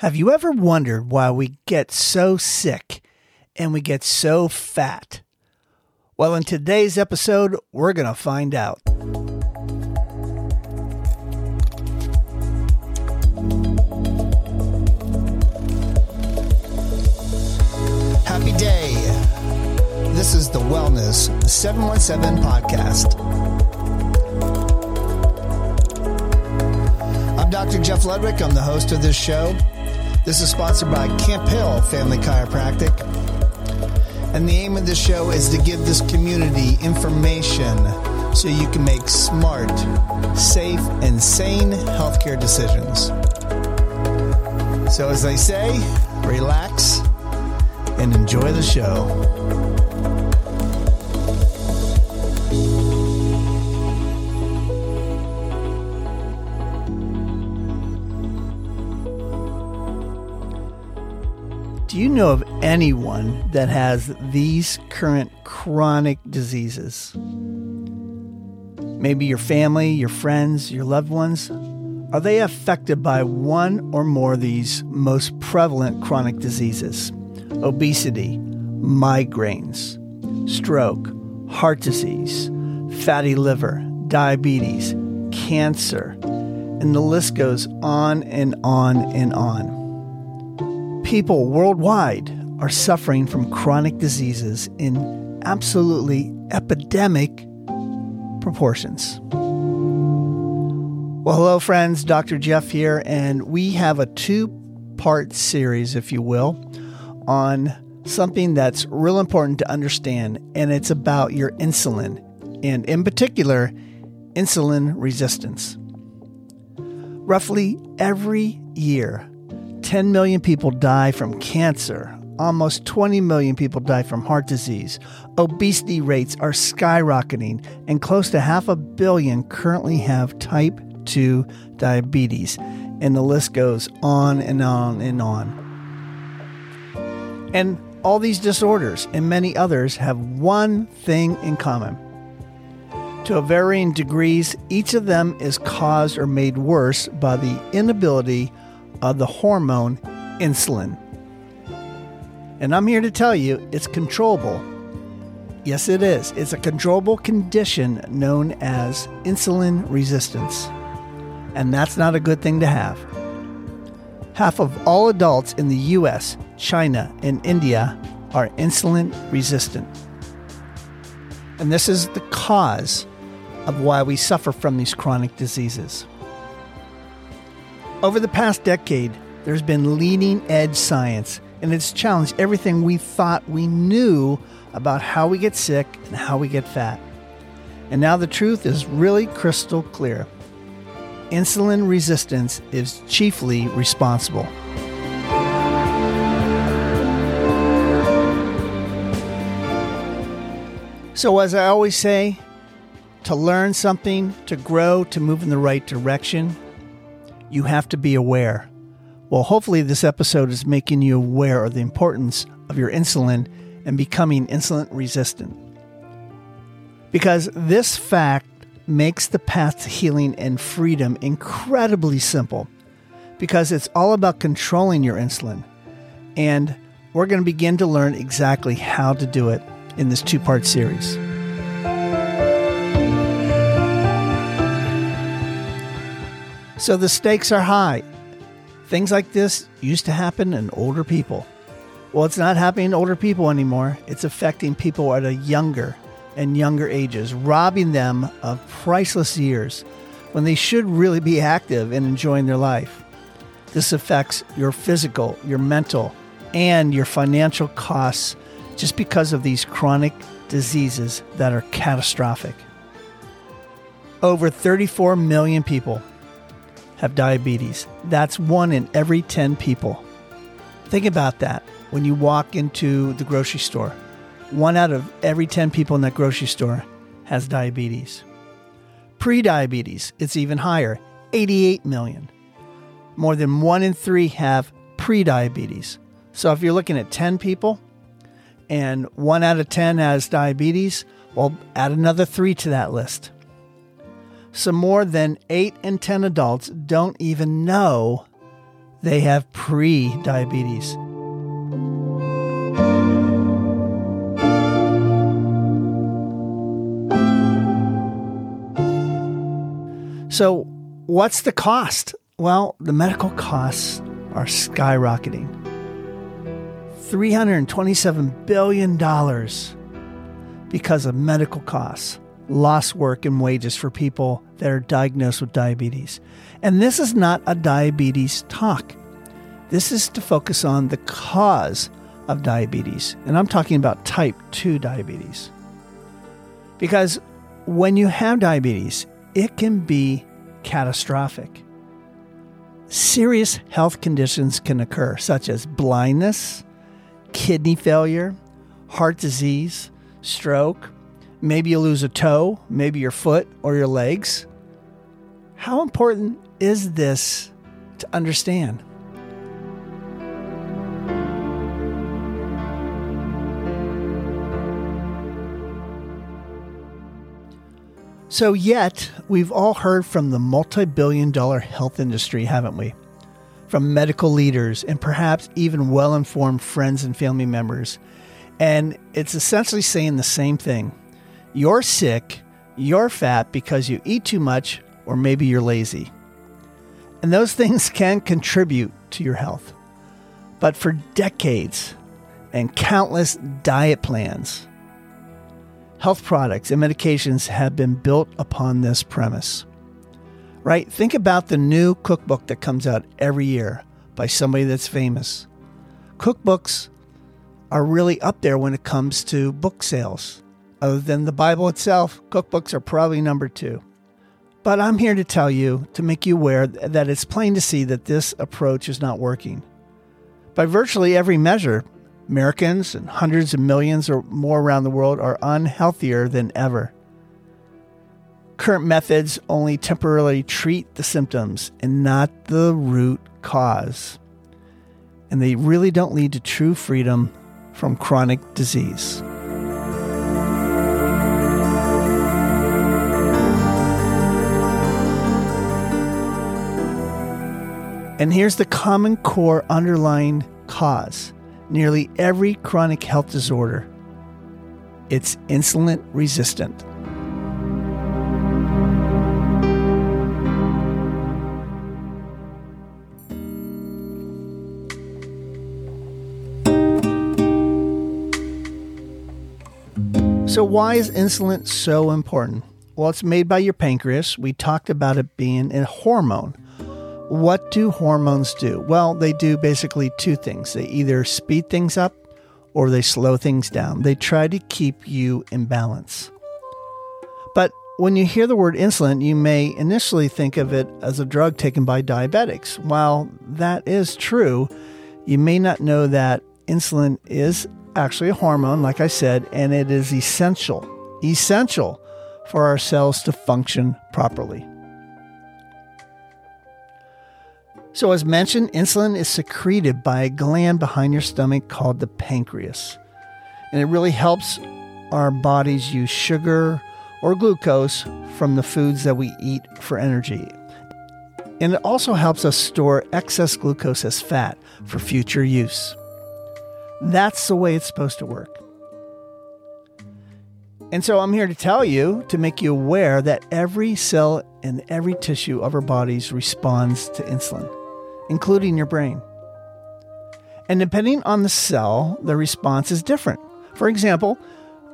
Have you ever wondered why we get so sick and we get so fat? Well, in today's episode, we're going to find out. Happy day. This is the Wellness 717 podcast. I'm Dr. Jeff Ludwig. I'm the host of this show. This is sponsored by Camp Hill Family Chiropractic. And the aim of this show is to give this community information so you can make smart, safe, and sane healthcare decisions. So, as they say, relax and enjoy the show. Do you know of anyone that has these current chronic diseases? Maybe your family, your friends, your loved ones? Are they affected by one or more of these most prevalent chronic diseases? Obesity, migraines, stroke, heart disease, fatty liver, diabetes, cancer, and the list goes on and on and on people worldwide are suffering from chronic diseases in absolutely epidemic proportions. Well, hello, friends. Dr. Jeff here, and we have a two part series, if you will, on something that's real important to understand, and it's about your insulin, and in particular, insulin resistance. Roughly every year, 10 million people die from cancer. Almost 20 million people die from heart disease. Obesity rates are skyrocketing, and close to half a billion currently have type 2 diabetes. And the list goes on and on and on. And all these disorders and many others have one thing in common. To varying degrees, each of them is caused or made worse by the inability of the hormone insulin. And I'm here to tell you it's controllable. Yes, it is. It's a controllable condition known as insulin resistance. And that's not a good thing to have. Half of all adults in the US, China, and India are insulin resistant. And this is the cause of why we suffer from these chronic diseases. Over the past decade, there's been leading edge science, and it's challenged everything we thought we knew about how we get sick and how we get fat. And now the truth is really crystal clear. Insulin resistance is chiefly responsible. So, as I always say, to learn something, to grow, to move in the right direction, you have to be aware. Well, hopefully, this episode is making you aware of the importance of your insulin and becoming insulin resistant. Because this fact makes the path to healing and freedom incredibly simple. Because it's all about controlling your insulin. And we're going to begin to learn exactly how to do it in this two part series. So the stakes are high. Things like this used to happen in older people. Well, it's not happening in older people anymore. It's affecting people at a younger and younger ages, robbing them of priceless years when they should really be active and enjoying their life. This affects your physical, your mental, and your financial costs just because of these chronic diseases that are catastrophic. Over 34 million people have diabetes. That's one in every 10 people. Think about that when you walk into the grocery store. One out of every 10 people in that grocery store has diabetes. Prediabetes, it's even higher 88 million. More than one in three have prediabetes. So if you're looking at 10 people and one out of 10 has diabetes, well, add another three to that list. So more than 8 in 10 adults don't even know they have pre diabetes. So, what's the cost? Well, the medical costs are skyrocketing. $327 billion because of medical costs, lost work and wages for people that are diagnosed with diabetes. And this is not a diabetes talk. This is to focus on the cause of diabetes. And I'm talking about type 2 diabetes. Because when you have diabetes, it can be catastrophic. Serious health conditions can occur, such as blindness, kidney failure, heart disease, stroke. Maybe you lose a toe, maybe your foot or your legs. How important is this to understand? So, yet, we've all heard from the multi billion dollar health industry, haven't we? From medical leaders and perhaps even well informed friends and family members. And it's essentially saying the same thing you're sick, you're fat because you eat too much, or maybe you're lazy. And those things can contribute to your health. But for decades and countless diet plans, health products and medications have been built upon this premise. Right? Think about the new cookbook that comes out every year by somebody that's famous. Cookbooks are really up there when it comes to book sales. Other than the Bible itself, cookbooks are probably number two. But I'm here to tell you, to make you aware that it's plain to see that this approach is not working. By virtually every measure, Americans and hundreds of millions or more around the world are unhealthier than ever. Current methods only temporarily treat the symptoms and not the root cause. And they really don't lead to true freedom from chronic disease. And here's the common core underlying cause nearly every chronic health disorder. It's insulin resistant. So, why is insulin so important? Well, it's made by your pancreas. We talked about it being a hormone. What do hormones do? Well, they do basically two things. They either speed things up or they slow things down. They try to keep you in balance. But when you hear the word insulin, you may initially think of it as a drug taken by diabetics. While that is true, you may not know that insulin is actually a hormone, like I said, and it is essential, essential for our cells to function properly. So, as mentioned, insulin is secreted by a gland behind your stomach called the pancreas. And it really helps our bodies use sugar or glucose from the foods that we eat for energy. And it also helps us store excess glucose as fat for future use. That's the way it's supposed to work. And so I'm here to tell you to make you aware that every cell and every tissue of our bodies responds to insulin including your brain. And depending on the cell, the response is different. For example,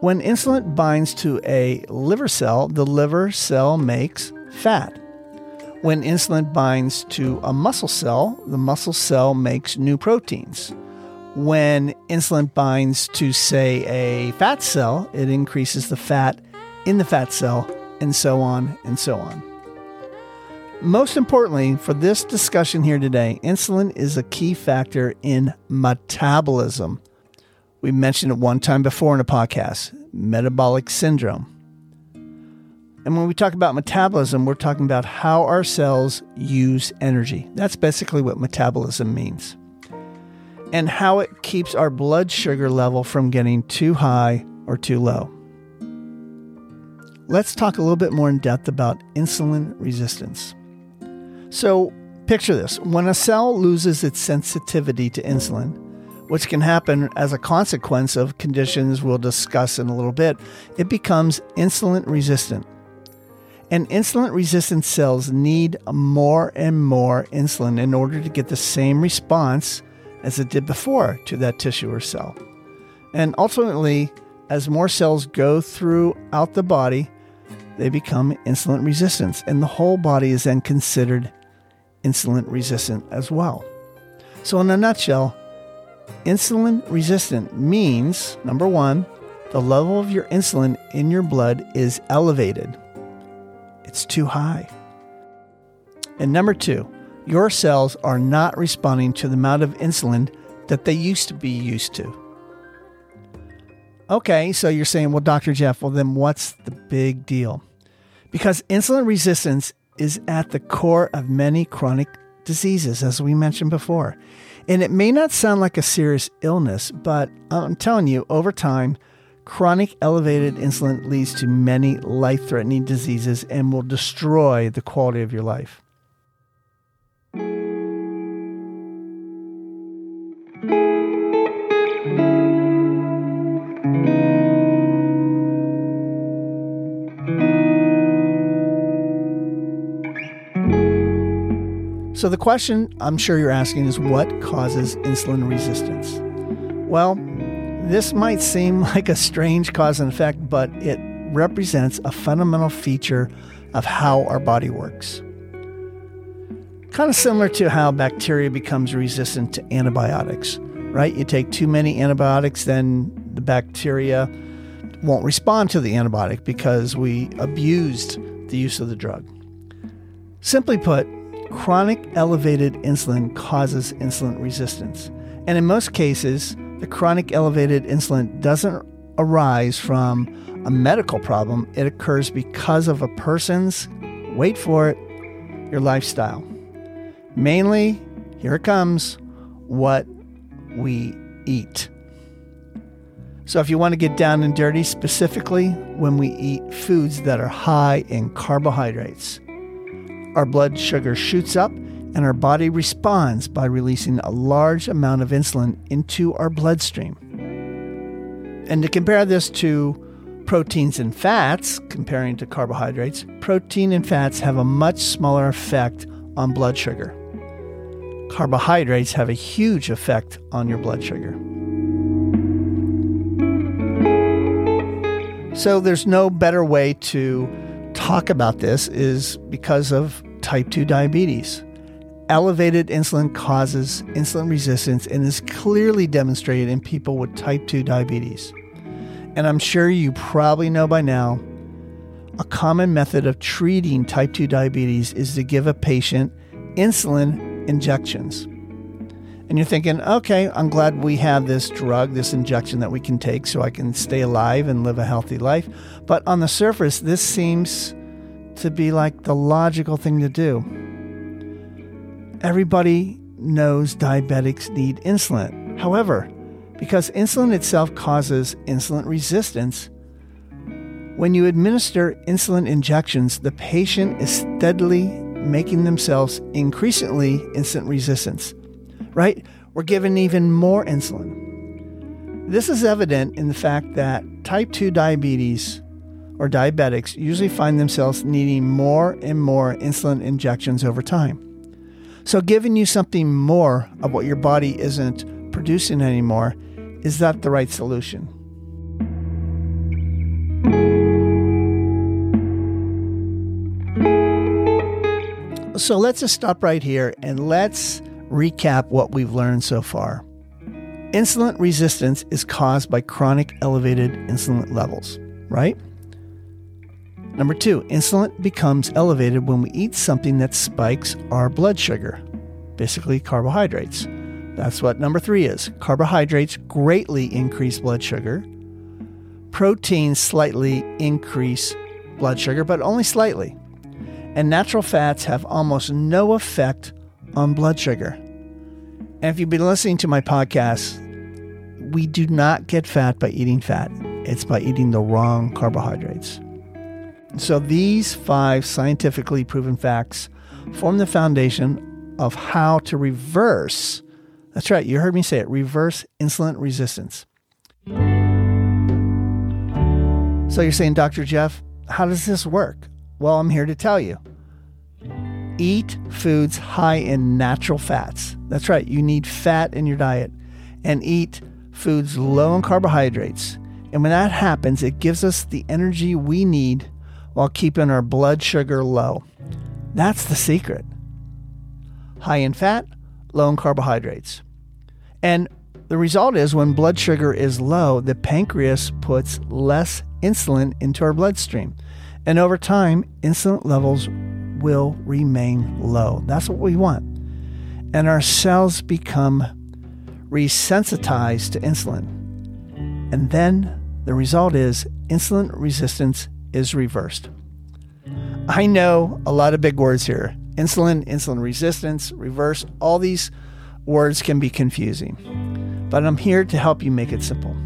when insulin binds to a liver cell, the liver cell makes fat. When insulin binds to a muscle cell, the muscle cell makes new proteins. When insulin binds to, say, a fat cell, it increases the fat in the fat cell, and so on and so on. Most importantly, for this discussion here today, insulin is a key factor in metabolism. We mentioned it one time before in a podcast metabolic syndrome. And when we talk about metabolism, we're talking about how our cells use energy. That's basically what metabolism means. And how it keeps our blood sugar level from getting too high or too low. Let's talk a little bit more in depth about insulin resistance. So, Picture this when a cell loses its sensitivity to insulin, which can happen as a consequence of conditions we'll discuss in a little bit, it becomes insulin resistant. And insulin resistant cells need more and more insulin in order to get the same response as it did before to that tissue or cell. And ultimately, as more cells go throughout the body, they become insulin resistant, and the whole body is then considered insulin resistant as well. So, in a nutshell, insulin resistant means number one, the level of your insulin in your blood is elevated, it's too high. And number two, your cells are not responding to the amount of insulin that they used to be used to. Okay, so you're saying, well, Dr. Jeff, well, then what's the big deal? Because insulin resistance is at the core of many chronic diseases, as we mentioned before. And it may not sound like a serious illness, but I'm telling you, over time, chronic elevated insulin leads to many life threatening diseases and will destroy the quality of your life. So, the question I'm sure you're asking is what causes insulin resistance? Well, this might seem like a strange cause and effect, but it represents a fundamental feature of how our body works. Kind of similar to how bacteria becomes resistant to antibiotics, right? You take too many antibiotics, then the bacteria won't respond to the antibiotic because we abused the use of the drug. Simply put, Chronic elevated insulin causes insulin resistance. And in most cases, the chronic elevated insulin doesn't arise from a medical problem, it occurs because of a person's, wait for it, your lifestyle. Mainly, here it comes, what we eat. So, if you want to get down and dirty, specifically when we eat foods that are high in carbohydrates, our blood sugar shoots up and our body responds by releasing a large amount of insulin into our bloodstream. And to compare this to proteins and fats, comparing to carbohydrates, protein and fats have a much smaller effect on blood sugar. Carbohydrates have a huge effect on your blood sugar. So there's no better way to talk about this is because of type 2 diabetes. Elevated insulin causes insulin resistance and is clearly demonstrated in people with type 2 diabetes. And I'm sure you probably know by now a common method of treating type 2 diabetes is to give a patient insulin injections. And you're thinking, okay, I'm glad we have this drug, this injection that we can take so I can stay alive and live a healthy life. But on the surface, this seems to be like the logical thing to do. Everybody knows diabetics need insulin. However, because insulin itself causes insulin resistance, when you administer insulin injections, the patient is steadily making themselves increasingly insulin resistant. Right? We're given even more insulin. This is evident in the fact that type 2 diabetes or diabetics usually find themselves needing more and more insulin injections over time. So, giving you something more of what your body isn't producing anymore, is that the right solution? So, let's just stop right here and let's recap what we've learned so far. Insulin resistance is caused by chronic elevated insulin levels, right? Number two, insulin becomes elevated when we eat something that spikes our blood sugar, basically carbohydrates. That's what number three is. Carbohydrates greatly increase blood sugar. Proteins slightly increase blood sugar, but only slightly. And natural fats have almost no effect on blood sugar. And if you've been listening to my podcast, we do not get fat by eating fat, it's by eating the wrong carbohydrates. So, these five scientifically proven facts form the foundation of how to reverse. That's right, you heard me say it reverse insulin resistance. So you're saying, Dr. Jeff, how does this work? Well, I'm here to tell you. Eat foods high in natural fats. That's right, you need fat in your diet. And eat foods low in carbohydrates. And when that happens, it gives us the energy we need while keeping our blood sugar low. That's the secret. High in fat, low in carbohydrates. And the result is when blood sugar is low, the pancreas puts less insulin into our bloodstream. And over time, insulin levels will remain low. That's what we want. And our cells become resensitized to insulin. And then the result is insulin resistance is reversed. I know a lot of big words here insulin, insulin resistance, reverse, all these words can be confusing. But I'm here to help you make it simple.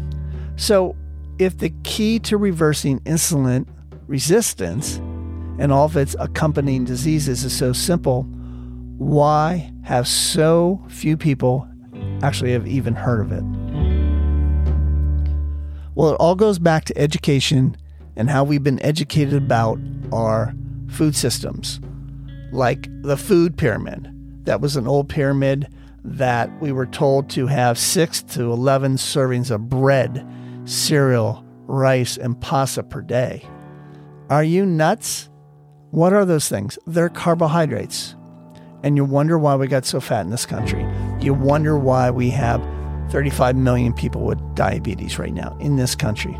So, if the key to reversing insulin resistance and all of its accompanying diseases is so simple, why have so few people actually have even heard of it? Well, it all goes back to education and how we've been educated about our food systems, like the food pyramid. That was an old pyramid that we were told to have six to 11 servings of bread, cereal, rice, and pasta per day. Are you nuts? What are those things? They're carbohydrates. And you wonder why we got so fat in this country. You wonder why we have 35 million people with diabetes right now in this country.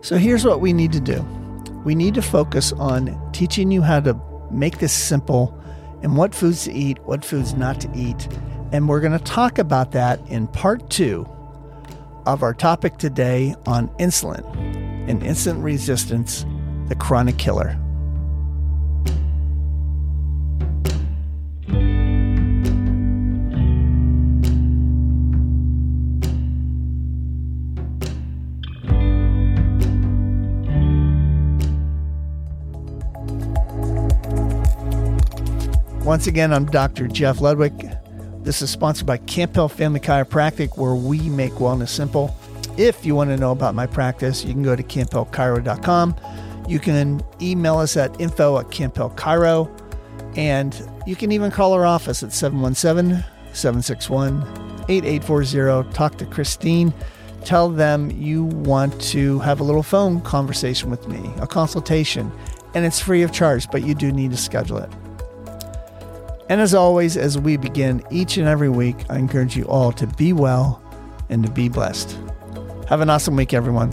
So here's what we need to do we need to focus on teaching you how to make this simple and what foods to eat, what foods not to eat. And we're going to talk about that in part two of our topic today on insulin and insulin resistance, the chronic killer. Once again, I'm Dr. Jeff Ludwig. This is sponsored by Camp Hill Family Chiropractic, where we make wellness simple. If you want to know about my practice, you can go to camphillchiro.com. You can email us at info at camphillchiro, and you can even call our office at 717 761 8840. Talk to Christine. Tell them you want to have a little phone conversation with me, a consultation, and it's free of charge, but you do need to schedule it. And as always, as we begin each and every week, I encourage you all to be well and to be blessed. Have an awesome week, everyone.